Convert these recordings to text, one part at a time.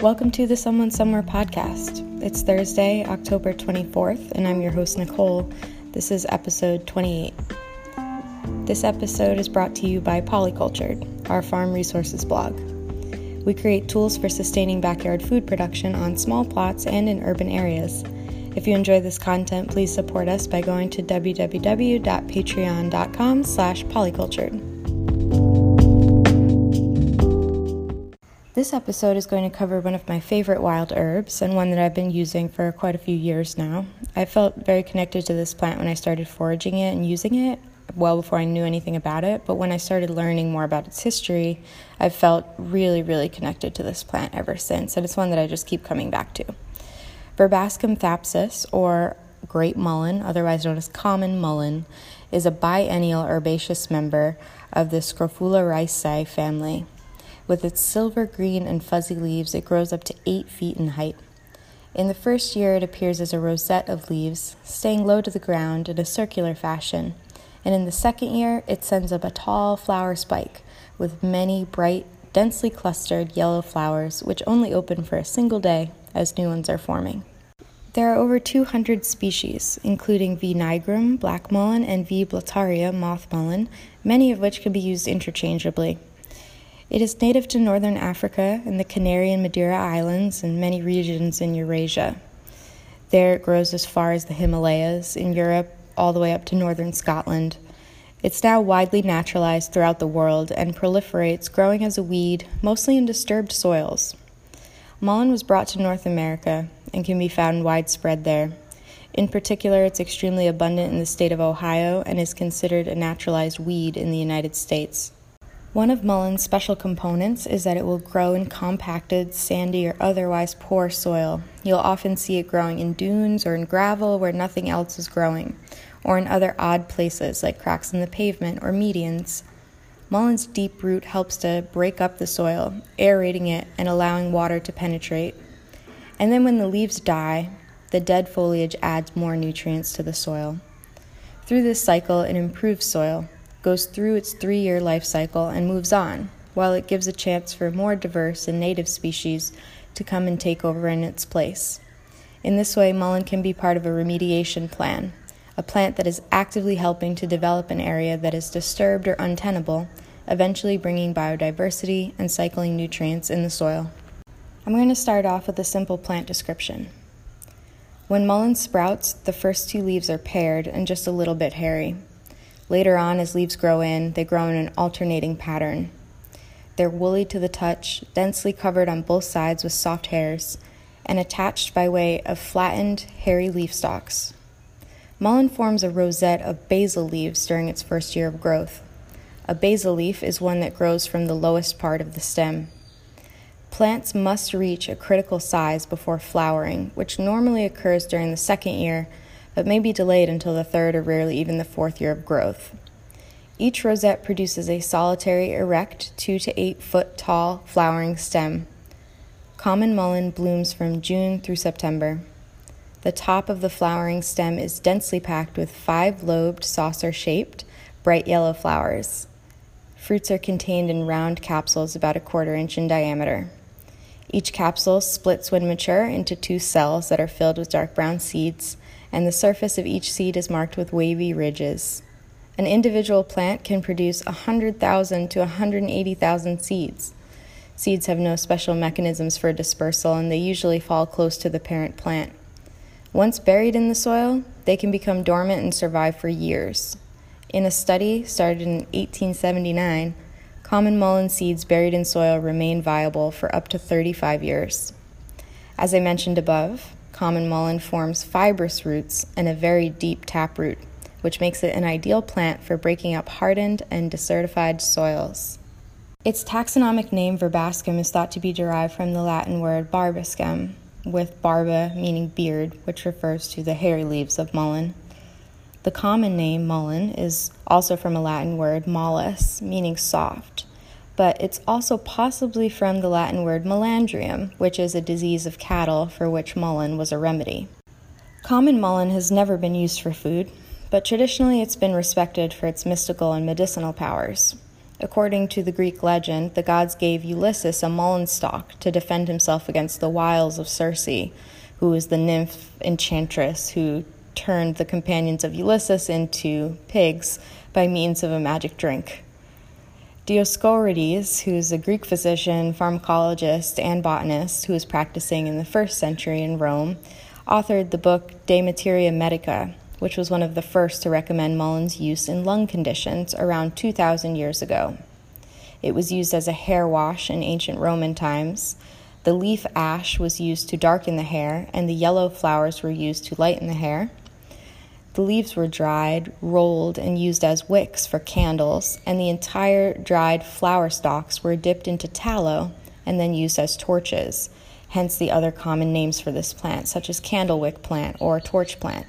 Welcome to the Someone Somewhere podcast. It's Thursday, October 24th, and I'm your host, Nicole. This is episode 28. This episode is brought to you by Polycultured, our farm resources blog. We create tools for sustaining backyard food production on small plots and in urban areas. If you enjoy this content, please support us by going to www.patreon.com slash polycultured. This episode is going to cover one of my favorite wild herbs and one that I've been using for quite a few years now. I felt very connected to this plant when I started foraging it and using it well before I knew anything about it, but when I started learning more about its history, I've felt really, really connected to this plant ever since, and it's one that I just keep coming back to. Verbascum thapsus, or great mullein, otherwise known as common mullein, is a biennial herbaceous member of the Scrophulariaceae family. With its silver green and fuzzy leaves, it grows up to 8 feet in height. In the first year, it appears as a rosette of leaves, staying low to the ground in a circular fashion. And in the second year, it sends up a tall flower spike with many bright, densely clustered yellow flowers, which only open for a single day as new ones are forming. There are over 200 species, including V. nigrum, black mullein, and V. blattaria, moth mullein, many of which can be used interchangeably. It is native to northern Africa and the Canary and Madeira Islands and many regions in Eurasia. There it grows as far as the Himalayas, in Europe, all the way up to northern Scotland. It's now widely naturalized throughout the world and proliferates, growing as a weed, mostly in disturbed soils. Mullein was brought to North America and can be found widespread there. In particular, it's extremely abundant in the state of Ohio and is considered a naturalized weed in the United States. One of mullein's special components is that it will grow in compacted, sandy, or otherwise poor soil. You'll often see it growing in dunes or in gravel where nothing else is growing, or in other odd places like cracks in the pavement or medians. Mullein's deep root helps to break up the soil, aerating it and allowing water to penetrate. And then when the leaves die, the dead foliage adds more nutrients to the soil. Through this cycle, it improves soil, goes through its three year life cycle and moves on, while it gives a chance for more diverse and native species to come and take over in its place. In this way, mullein can be part of a remediation plan, a plant that is actively helping to develop an area that is disturbed or untenable, eventually bringing biodiversity and cycling nutrients in the soil. I'm going to start off with a simple plant description. When mullein sprouts, the first two leaves are paired and just a little bit hairy. Later on, as leaves grow in, they grow in an alternating pattern. They're woolly to the touch, densely covered on both sides with soft hairs, and attached by way of flattened, hairy leaf stalks. Mullein forms a rosette of basal leaves during its first year of growth. A basal leaf is one that grows from the lowest part of the stem. Plants must reach a critical size before flowering, which normally occurs during the second year but may be delayed until the third or rarely even the fourth year of growth. Each rosette produces a solitary, erect, 2 to 8 foot tall flowering stem. Common mullein blooms from June through September. The top of the flowering stem is densely packed with five lobed, saucer shaped, bright yellow flowers. Fruits are contained in round capsules about a quarter inch in diameter. Each capsule splits when mature into two cells that are filled with dark brown seeds and the surface of each seed is marked with wavy ridges. An individual plant can produce 100,000 to 180,000 seeds. Seeds have no special mechanisms for dispersal and they usually fall close to the parent plant. Once buried in the soil, they can become dormant and survive for years. In a study started in 1879, common mullein seeds buried in soil remain viable for up to 35 years. As I mentioned above, common mullein forms fibrous roots and a very deep taproot, which makes it an ideal plant for breaking up hardened and desertified soils. Its taxonomic name verbascum is thought to be derived from the Latin word barbascum, with barba meaning beard, which refers to the hairy leaves of mullein. The common name mullein is also from a Latin word mollus, meaning soft, but it's also possibly from the Latin word melandrium, which is a disease of cattle for which mullein was a remedy. Common mullein has never been used for food, but traditionally it's been respected for its mystical and medicinal powers. According to the Greek legend, the gods gave Ulysses a mullein stalk to defend himself against the wiles of Circe, who was the nymph enchantress who turned the companions of Ulysses into pigs by means of a magic drink. Dioscorides, who's a Greek physician, pharmacologist, and botanist who was practicing in the first century in Rome, authored the book De Materia Medica, which was one of the first to recommend mulleins' use in lung conditions around 2,000 years ago. It was used as a hair wash in ancient Roman times. The leaf ash was used to darken the hair, and the yellow flowers were used to lighten the hair. The leaves were dried, rolled, and used as wicks for candles, and the entire dried flower stalks were dipped into tallow and then used as torches, hence the other common names for this plant, such as candlewick plant or torch plant.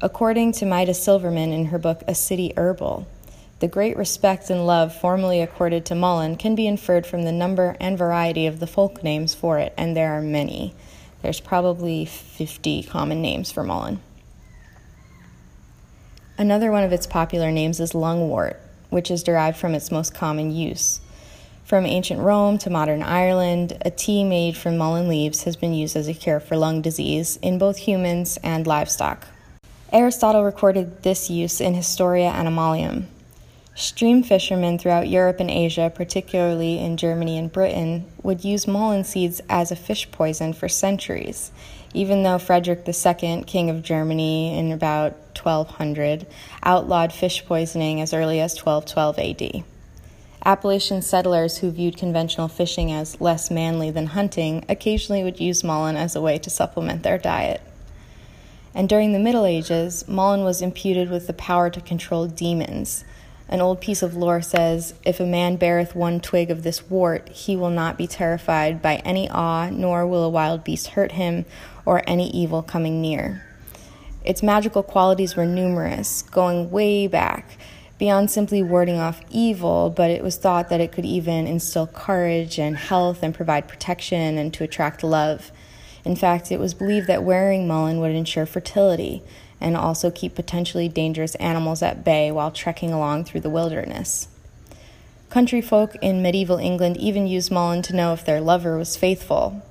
According to Maida Silverman in her book A City Herbal, the great respect and love formerly accorded to mullein can be inferred from the number and variety of the folk names for it, and there are many. There's probably 50 common names for mullein. Another one of its popular names is lungwort, which is derived from its most common use. From ancient Rome to modern Ireland, a tea made from mullein leaves has been used as a cure for lung disease in both humans and livestock. Aristotle recorded this use in Historia Animalium. Stream fishermen throughout Europe and Asia, particularly in Germany and Britain, would use mullein seeds as a fish poison for centuries, even though Frederick II, King of Germany, in about 1200, outlawed fish poisoning as early as 1212 AD. Appalachian settlers who viewed conventional fishing as less manly than hunting occasionally would use mullein as a way to supplement their diet. And during the Middle Ages, mullein was imputed with the power to control demons. An old piece of lore says, If a man beareth one twig of this wort, he will not be terrified by any awe, nor will a wild beast hurt him, or any evil coming near. Its magical qualities were numerous, going way back, beyond simply warding off evil, but it was thought that it could even instill courage and health and provide protection and to attract love. In fact, it was believed that wearing mullein would ensure fertility and also keep potentially dangerous animals at bay while trekking along through the wilderness. Country folk in medieval England even used mullein to know if their lover was faithful.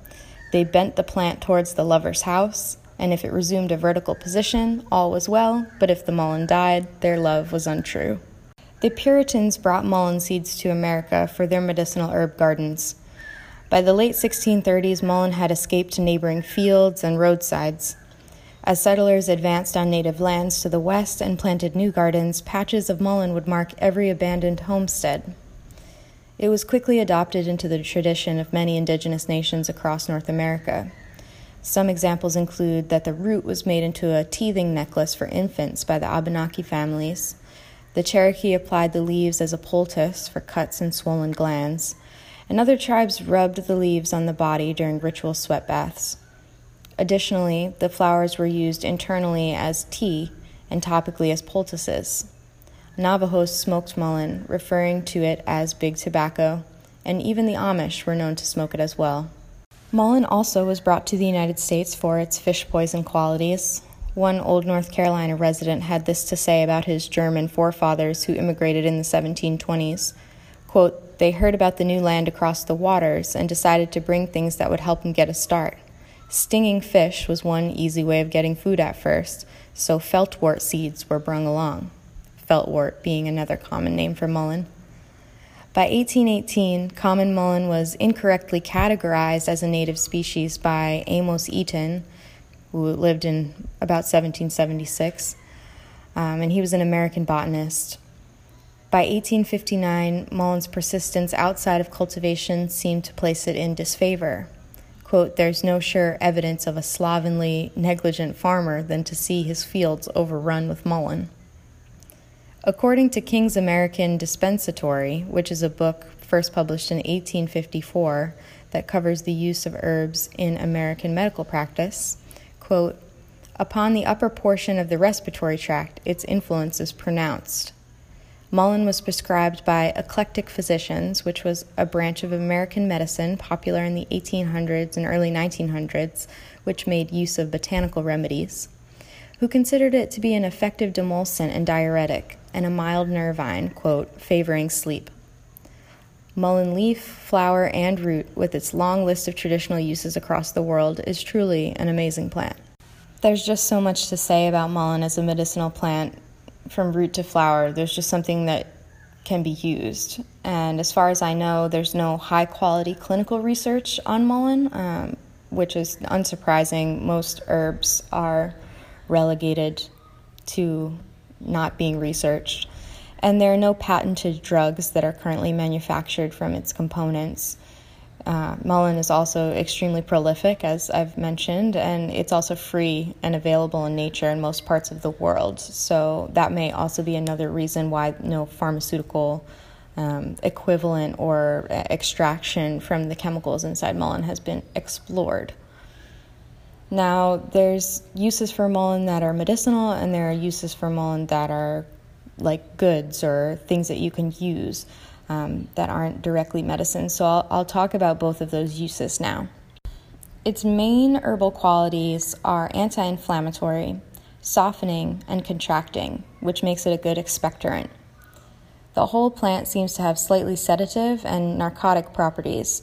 They bent the plant towards the lover's house, and if it resumed a vertical position, all was well, but if the mullein died, their love was untrue. The Puritans brought mullein seeds to America for their medicinal herb gardens. By the late 1630s, mullein had escaped to neighboring fields and roadsides. As settlers advanced on native lands to the west and planted new gardens, patches of mullein would mark every abandoned homestead. It was quickly adopted into the tradition of many indigenous nations across North America. Some examples include that the root was made into a teething necklace for infants by the Abenaki families. The Cherokee applied the leaves as a poultice for cuts and swollen glands, and other tribes rubbed the leaves on the body during ritual sweat baths. Additionally, the flowers were used internally as tea and topically as poultices. Navajos smoked mullein, referring to it as big tobacco, and even the Amish were known to smoke it as well. Mullein also was brought to the United States for its fish poison qualities. One old North Carolina resident had this to say about his German forefathers who immigrated in the 1720s. Quote, they heard about the new land across the waters and decided to bring things that would help them get a start. Stinging fish was one easy way of getting food at first, so feltwort seeds were brung along. Feltwort being another common name for mullein. By 1818, common mullein was incorrectly categorized as a native species by Amos Eaton, who lived in about 1776, um, and he was an American botanist. By 1859, mullein's persistence outside of cultivation seemed to place it in disfavor. Quote, There's no sure evidence of a slovenly, negligent farmer than to see his fields overrun with mullein. According to King's American Dispensatory, which is a book first published in 1854 that covers the use of herbs in American medical practice, quote, upon the upper portion of the respiratory tract, its influence is pronounced. Mullein was prescribed by eclectic physicians, which was a branch of American medicine popular in the 1800s and early 1900s, which made use of botanical remedies, who considered it to be an effective demulcent and diuretic and a mild nervine, quote, favoring sleep, Mullein leaf, flower, and root, with its long list of traditional uses across the world, is truly an amazing plant. There's just so much to say about mullein as a medicinal plant, from root to flower. There's just something that can be used. And as far as I know, there's no high quality clinical research on mullein, um, which is unsurprising. Most herbs are relegated to not being researched and there are no patented drugs that are currently manufactured from its components. Uh, mullein is also extremely prolific, as I've mentioned, and it's also free and available in nature in most parts of the world. So, that may also be another reason why no pharmaceutical um, equivalent or extraction from the chemicals inside mullein has been explored. Now, there's uses for mullein that are medicinal, and there are uses for mullein that are like goods or things that you can use um, that aren't directly medicine. So I'll, I'll talk about both of those uses now. Its main herbal qualities are anti inflammatory, softening, and contracting, which makes it a good expectorant. The whole plant seems to have slightly sedative and narcotic properties.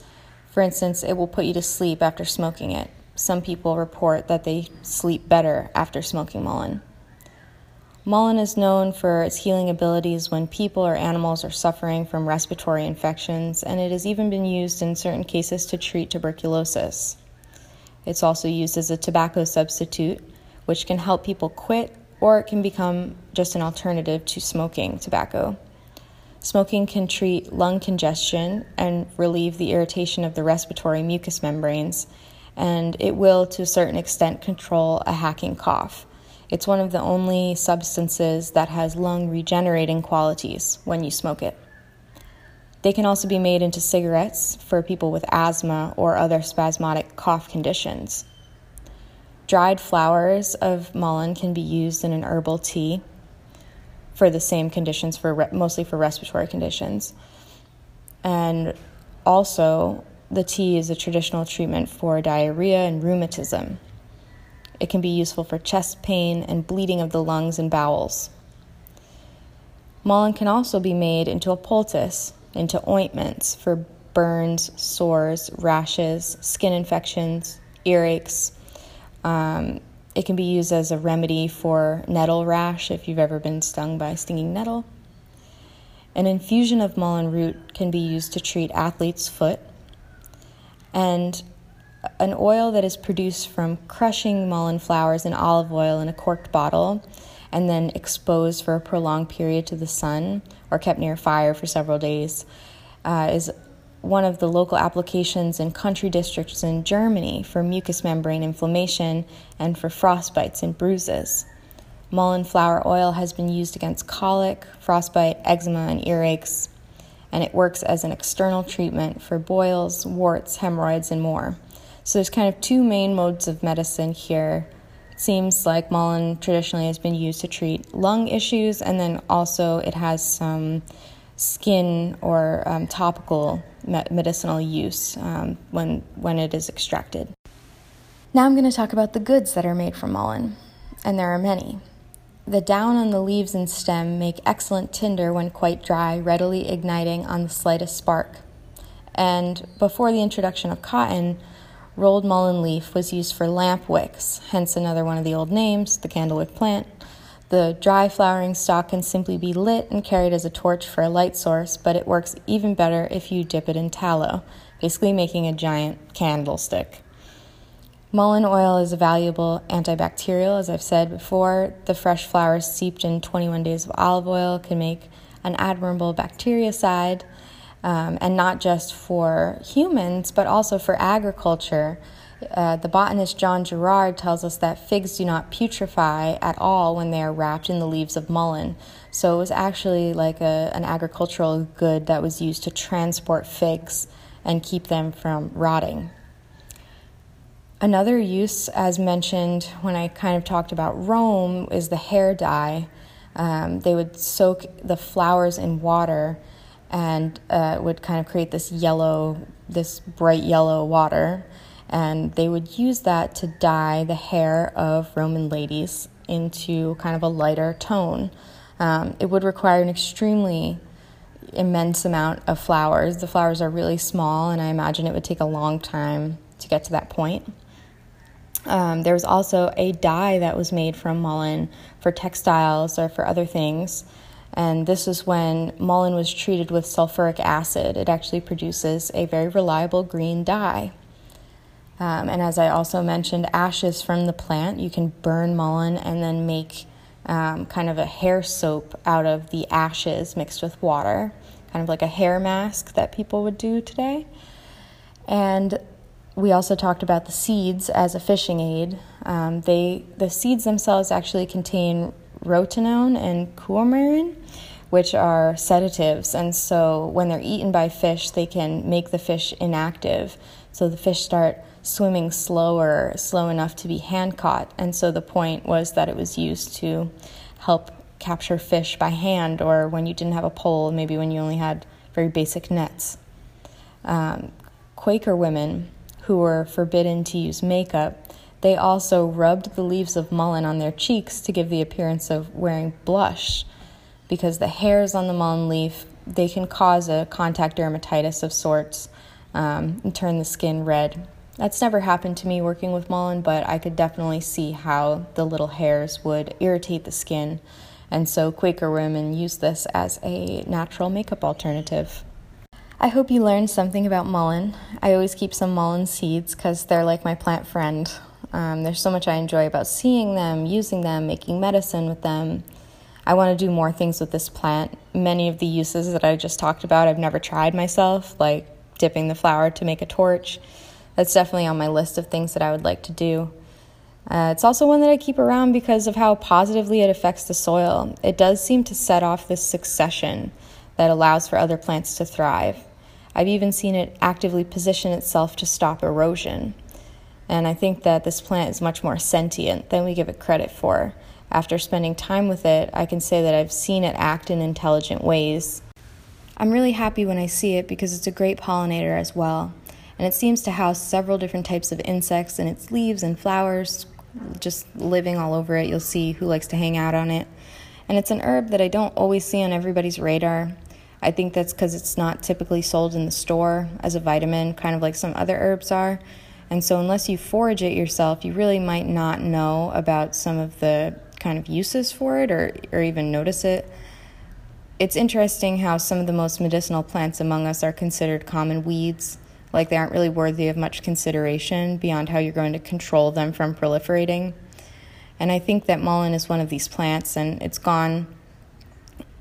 For instance, it will put you to sleep after smoking it. Some people report that they sleep better after smoking mullein. Mullein is known for its healing abilities when people or animals are suffering from respiratory infections, and it has even been used in certain cases to treat tuberculosis. It's also used as a tobacco substitute, which can help people quit or it can become just an alternative to smoking tobacco. Smoking can treat lung congestion and relieve the irritation of the respiratory mucous membranes, and it will, to a certain extent, control a hacking cough it's one of the only substances that has lung regenerating qualities when you smoke it. They can also be made into cigarettes for people with asthma or other spasmodic cough conditions. Dried flowers of mullein can be used in an herbal tea for the same conditions for re- mostly for respiratory conditions. And also the tea is a traditional treatment for diarrhea and rheumatism. It can be useful for chest pain and bleeding of the lungs and bowels. Mullein can also be made into a poultice, into ointments for burns, sores, rashes, skin infections, earaches. Um, it can be used as a remedy for nettle rash if you've ever been stung by a stinging nettle. An infusion of mullein root can be used to treat athlete's foot. And an oil that is produced from crushing mullein flowers in olive oil in a corked bottle and then exposed for a prolonged period to the sun or kept near fire for several days uh, is one of the local applications in country districts in Germany for mucous membrane inflammation and for frostbites and bruises. Mullein flower oil has been used against colic, frostbite, eczema, and earaches, and it works as an external treatment for boils, warts, hemorrhoids, and more. So there's kind of two main modes of medicine here. It seems like mullein traditionally has been used to treat lung issues, and then also it has some skin or um, topical medicinal use um, when when it is extracted. Now I'm going to talk about the goods that are made from mullein, and there are many. The down on the leaves and stem make excellent tinder when quite dry, readily igniting on the slightest spark. And before the introduction of cotton, Rolled mullein leaf was used for lamp wicks, hence another one of the old names, the candlewick plant. The dry flowering stalk can simply be lit and carried as a torch for a light source, but it works even better if you dip it in tallow, basically making a giant candlestick. Mullein oil is a valuable antibacterial, as I've said before. The fresh flowers steeped in 21 days of olive oil can make an admirable bactericide um, and not just for humans, but also for agriculture. Uh, the botanist John Gerard tells us that figs do not putrefy at all when they are wrapped in the leaves of mullein. So it was actually like a, an agricultural good that was used to transport figs and keep them from rotting. Another use, as mentioned when I kind of talked about Rome, is the hair dye. Um, they would soak the flowers in water and uh, would kind of create this yellow, this bright yellow water. And they would use that to dye the hair of Roman ladies into kind of a lighter tone. Um, it would require an extremely immense amount of flowers. The flowers are really small, and I imagine it would take a long time to get to that point. Um, there was also a dye that was made from mullein for textiles or for other things. And this is when mullein was treated with sulfuric acid. It actually produces a very reliable green dye. Um, and as I also mentioned, ashes from the plant, you can burn mullein and then make um, kind of a hair soap out of the ashes mixed with water, kind of like a hair mask that people would do today. And we also talked about the seeds as a fishing aid. Um, they the seeds themselves actually contain rotenone and coumarin, which are sedatives, and so when they're eaten by fish, they can make the fish inactive. So the fish start swimming slower, slow enough to be hand caught. And so the point was that it was used to help capture fish by hand, or when you didn't have a pole, maybe when you only had very basic nets. Um, Quaker women who were forbidden to use makeup, they also rubbed the leaves of mullein on their cheeks to give the appearance of wearing blush because the hairs on the mullein leaf they can cause a contact dermatitis of sorts um, and turn the skin red. That's never happened to me working with mullein, but I could definitely see how the little hairs would irritate the skin. And so Quaker women use this as a natural makeup alternative. I hope you learned something about mullein. I always keep some mullein seeds because they're like my plant friend. Um, there's so much I enjoy about seeing them, using them, making medicine with them. I want to do more things with this plant. Many of the uses that I just talked about, I've never tried myself, like dipping the flower to make a torch. That's definitely on my list of things that I would like to do. Uh, it's also one that I keep around because of how positively it affects the soil. It does seem to set off this succession that allows for other plants to thrive. I've even seen it actively position itself to stop erosion. And I think that this plant is much more sentient than we give it credit for. After spending time with it, I can say that I've seen it act in intelligent ways. I'm really happy when I see it because it's a great pollinator as well. And it seems to house several different types of insects in its leaves and flowers, just living all over it. You'll see who likes to hang out on it. And it's an herb that I don't always see on everybody's radar. I think that's because it's not typically sold in the store as a vitamin, kind of like some other herbs are. And so, unless you forage it yourself, you really might not know about some of the kind of uses for it or, or even notice it. It's interesting how some of the most medicinal plants among us are considered common weeds, like they aren't really worthy of much consideration beyond how you're going to control them from proliferating. And I think that mullein is one of these plants, and it's gone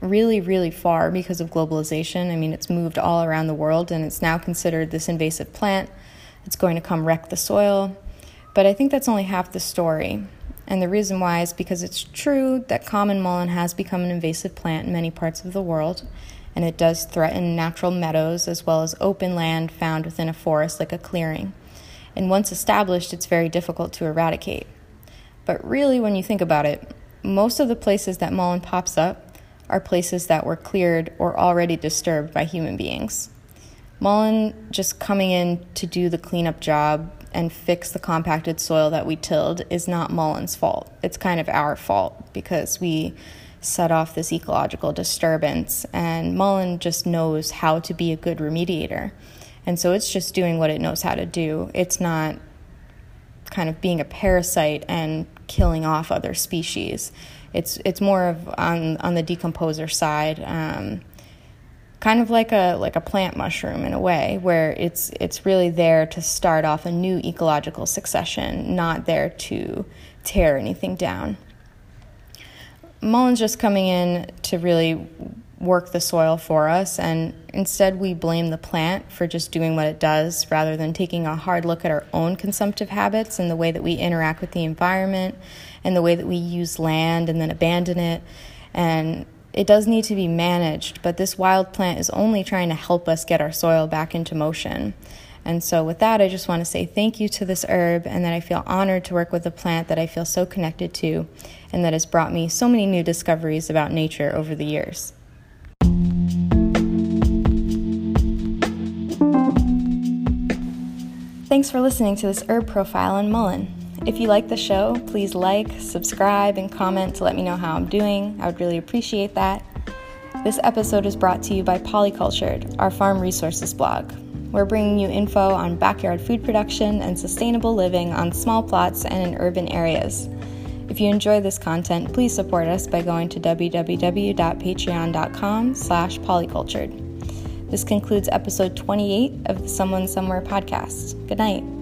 really, really far because of globalization. I mean, it's moved all around the world and it's now considered this invasive plant. It's going to come wreck the soil. But I think that's only half the story. And the reason why is because it's true that common mullein has become an invasive plant in many parts of the world, and it does threaten natural meadows as well as open land found within a forest like a clearing. And once established, it's very difficult to eradicate. But really, when you think about it, most of the places that mullein pops up are places that were cleared or already disturbed by human beings. Mullein just coming in to do the cleanup job and fix the compacted soil that we tilled is not Mullein's fault. It's kind of our fault because we set off this ecological disturbance, and Mullen just knows how to be a good remediator. And so it's just doing what it knows how to do. It's not kind of being a parasite and killing off other species it's it's more of on on the decomposer side. Um, kind of like a like a plant mushroom in a way where it's it's really there to start off a new ecological succession not there to tear anything down Mullein's just coming in to really work the soil for us and instead we blame the plant for just doing what it does rather than taking a hard look at our own consumptive habits and the way that we interact with the environment and the way that we use land and then abandon it. And it does need to be managed, but this wild plant is only trying to help us get our soil back into motion. And so, with that, I just want to say thank you to this herb and that I feel honored to work with a plant that I feel so connected to and that has brought me so many new discoveries about nature over the years. Thanks for listening to this herb profile on mullein. If you like the show, please like, subscribe, and comment to let me know how I'm doing. I would really appreciate that. This episode is brought to you by Polycultured, our farm resources blog. We're bringing you info on backyard food production and sustainable living on small plots and in urban areas. If you enjoy this content, please support us by going to www.patreon.com slash polycultured. This concludes episode 28 of the Someone Somewhere podcast. Good night.